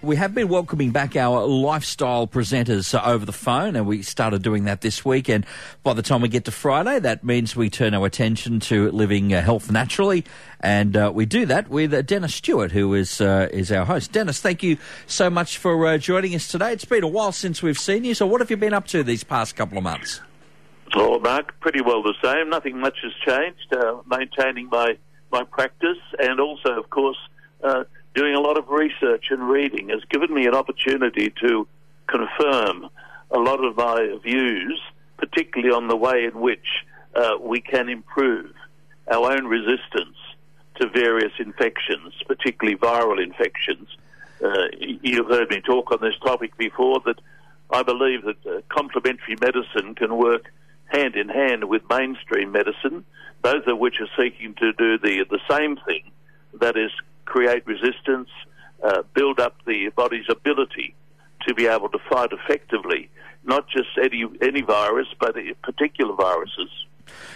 We have been welcoming back our lifestyle presenters uh, over the phone, and we started doing that this week. And by the time we get to Friday, that means we turn our attention to living uh, health naturally, and uh, we do that with uh, Dennis Stewart, who is uh, is our host. Dennis, thank you so much for uh, joining us today. It's been a while since we've seen you. So, what have you been up to these past couple of months? Well, Mark, pretty well the same. Nothing much has changed. maintaining my my practice, and also, of course doing a lot of research and reading has given me an opportunity to confirm a lot of my views, particularly on the way in which uh, we can improve our own resistance to various infections, particularly viral infections. Uh, you've heard me talk on this topic before that I believe that uh, complementary medicine can work hand in hand with mainstream medicine, both of which are seeking to do the, the same thing, that is, create resistance, uh, build up the body's ability to be able to fight effectively, not just any, any virus, but particular viruses.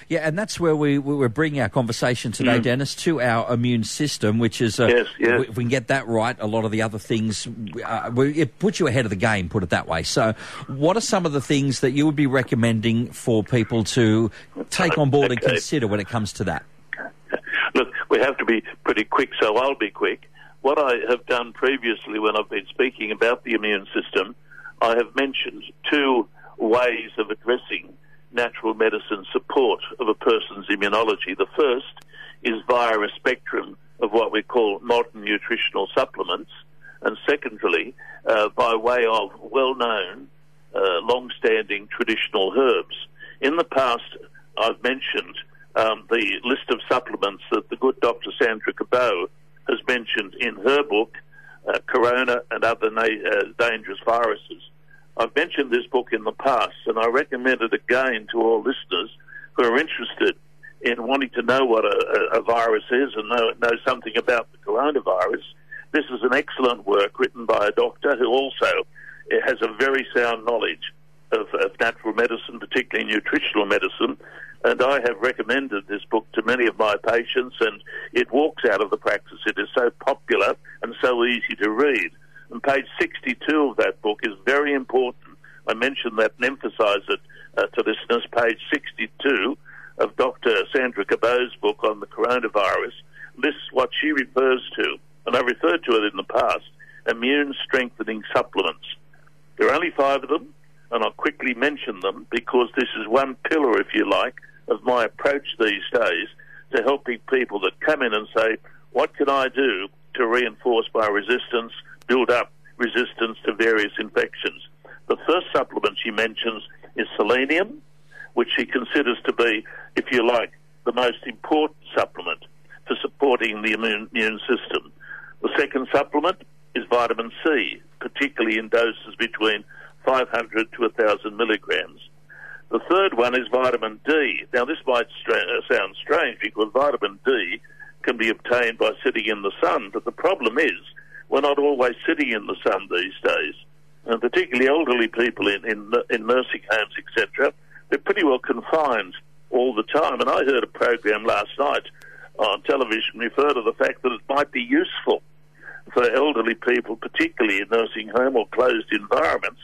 Yeah, and that's where we, we're bringing our conversation today, mm. Dennis, to our immune system, which is, uh, yes, yes. if we can get that right, a lot of the other things, uh, it puts you ahead of the game, put it that way. So, what are some of the things that you would be recommending for people to take on board okay. and consider when it comes to that? we have to be pretty quick, so I'll be quick. What I have done previously when I've been speaking about the immune system, I have mentioned two ways of addressing natural medicine support of a person's immunology. The first is via a spectrum of what we call modern nutritional supplements, and secondly, uh, by way of well known, uh, long standing traditional herbs. In the past, I've mentioned um, the list of supplements that the good Dr. Sandra Cabot has mentioned in her book, uh, Corona and Other Na- uh, Dangerous Viruses. I've mentioned this book in the past, and I recommend it again to all listeners who are interested in wanting to know what a, a virus is and know, know something about the coronavirus. This is an excellent work written by a doctor who also has a very sound knowledge of, of natural medicine, particularly nutritional medicine, and I have recommended this book to many of my patients, and it walks out of the practice. It is so popular and so easy to read. And page 62 of that book is very important. I mentioned that and emphasize it uh, to listeners. Page 62 of Dr. Sandra Cabot's book on the coronavirus lists what she refers to, and I've referred to it in the past, immune strengthening supplements. There are only five of them, and I'll quickly mention them because this is one pillar, if you like, of my approach these days to helping people that come in and say, what can I do to reinforce my resistance, build up resistance to various infections? The first supplement she mentions is selenium, which she considers to be, if you like, the most important supplement for supporting the immune, immune system. The second supplement is vitamin C, particularly in doses between 500 to 1,000 milligrams. Third one is vitamin D. Now, this might stra- sound strange because vitamin D can be obtained by sitting in the sun, but the problem is we're not always sitting in the sun these days, and particularly elderly people in, in, in nursing homes, etc. They're pretty well confined all the time. And I heard a program last night on television refer to the fact that it might be useful for elderly people, particularly in nursing home or closed environments,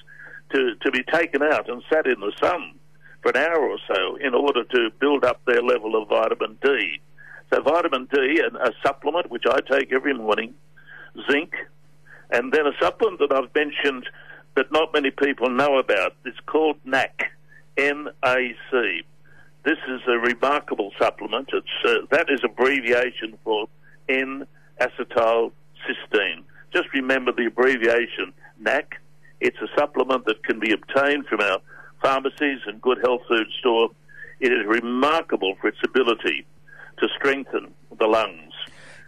to, to be taken out and sat in the sun for an hour or so in order to build up their level of vitamin D. So vitamin D and a supplement which I take every morning, zinc, and then a supplement that I've mentioned that not many people know about. It's called NAC, N-A-C. This is a remarkable supplement. It's uh, that is abbreviation for N-acetylcysteine. Just remember the abbreviation NAC. It's a supplement that can be obtained from our pharmacies and good health food store. It is remarkable for its ability to strengthen the lungs.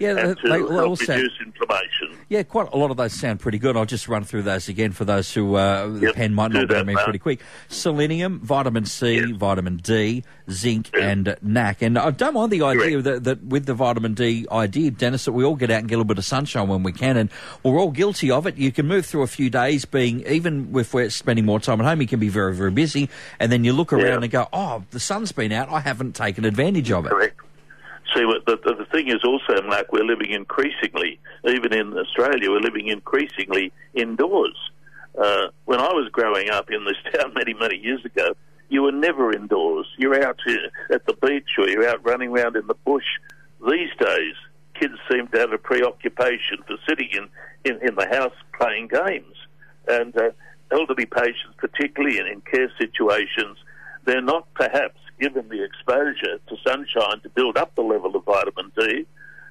Yeah, and to they, help reduce inflammation. Yeah, quite a lot of those sound pretty good. I'll just run through those again for those who uh, yep, the pen might not be me pretty quick. Selenium, vitamin C, yep. vitamin D, zinc, yep. and NAC. And I don't mind the idea that, that, with the vitamin D idea, Dennis, that we all get out and get a little bit of sunshine when we can, and we're all guilty of it. You can move through a few days being, even if we're spending more time at home, you can be very, very busy, and then you look around and go, oh, the sun's been out, I haven't taken advantage of it. Correct. See, the, the, the thing is also, Mark, we're living increasingly, even in Australia, we're living increasingly indoors. Uh, when I was growing up in this town many, many years ago, you were never indoors. You're out at the beach or you're out running around in the bush. These days, kids seem to have a preoccupation for sitting in, in, in the house playing games. And uh, elderly patients, particularly in, in care situations, they're not perhaps given the exposure to sunshine to build up the level of vitamin D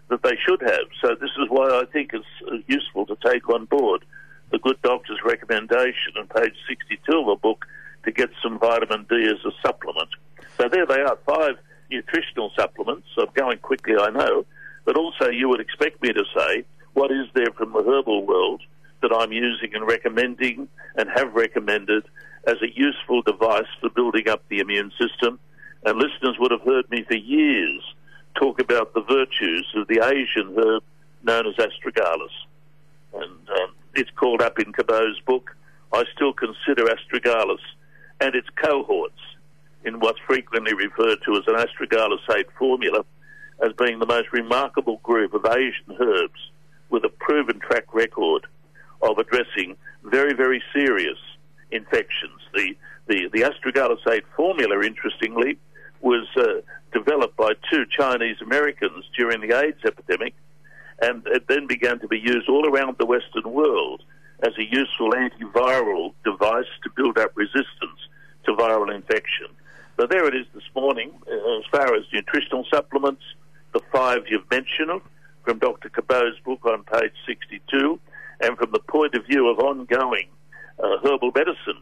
that they should have. So this is why I think it's useful to take on board the good doctor's recommendation on page 62 of the book to get some vitamin D as a supplement. So there they are, five nutritional supplements. I'm going quickly, I know, but also you would expect me to say what is there from the herbal world that I'm using and recommending and have recommended as a useful device for building up the immune system. And listeners would have heard me for years talk about the virtues of the Asian herb known as astragalus. And um, it's called up in Cabot's book. I still consider astragalus and its cohorts in what's frequently referred to as an astragalus 8 formula as being the most remarkable group of Asian herbs with a proven track record of addressing very, very serious infections. The, the, the astragalus 8 formula, interestingly, was uh, developed by two Chinese Americans during the AIDS epidemic, and it then began to be used all around the Western world as a useful antiviral device to build up resistance to viral infection. So there it is this morning. Uh, as far as nutritional supplements, the five you've mentioned from Dr. Cabot's book on page 62, and from the point of view of ongoing uh, herbal medicine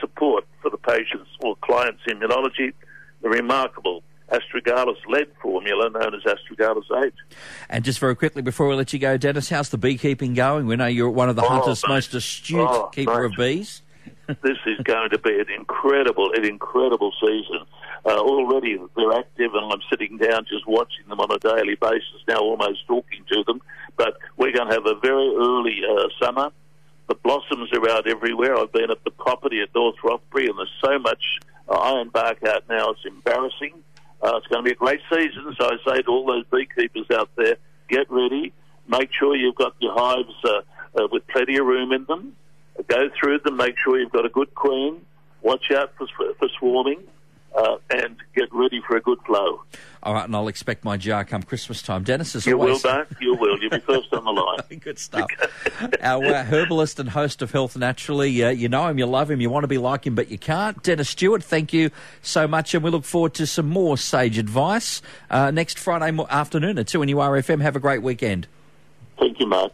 support for the patient's or client's immunology, the remarkable astragalus lead formula known as astragalus 8. And just very quickly before we let you go, Dennis, how's the beekeeping going? We know you're one of the oh, hunter's mate. most astute oh, keeper mate. of bees. this is going to be an incredible, an incredible season. Uh, already they're active, and I'm sitting down just watching them on a daily basis now, almost talking to them. But we're going to have a very early uh, summer. The blossoms are out everywhere. I've been at the property at North Rothbury, and there's so much uh, ironbark out now. It's embarrassing. Uh, it's going to be a great season. So I say to all those beekeepers out there, get ready. Make sure you've got your hives uh, uh, with plenty of room in them. Go through them. Make sure you've got a good queen. Watch out for, for swarming uh, and get ready for a good flow. All right, and I'll expect my jar come Christmas time. Dennis, as you always... will, Mark. You will. You'll be first on the line. good stuff. Our uh, herbalist and host of Health Naturally. Uh, you know him, you love him, you want to be like him, but you can't. Dennis Stewart, thank you so much, and we look forward to some more sage advice uh, next Friday afternoon at 2 RFM. Have a great weekend. Thank you, Mark.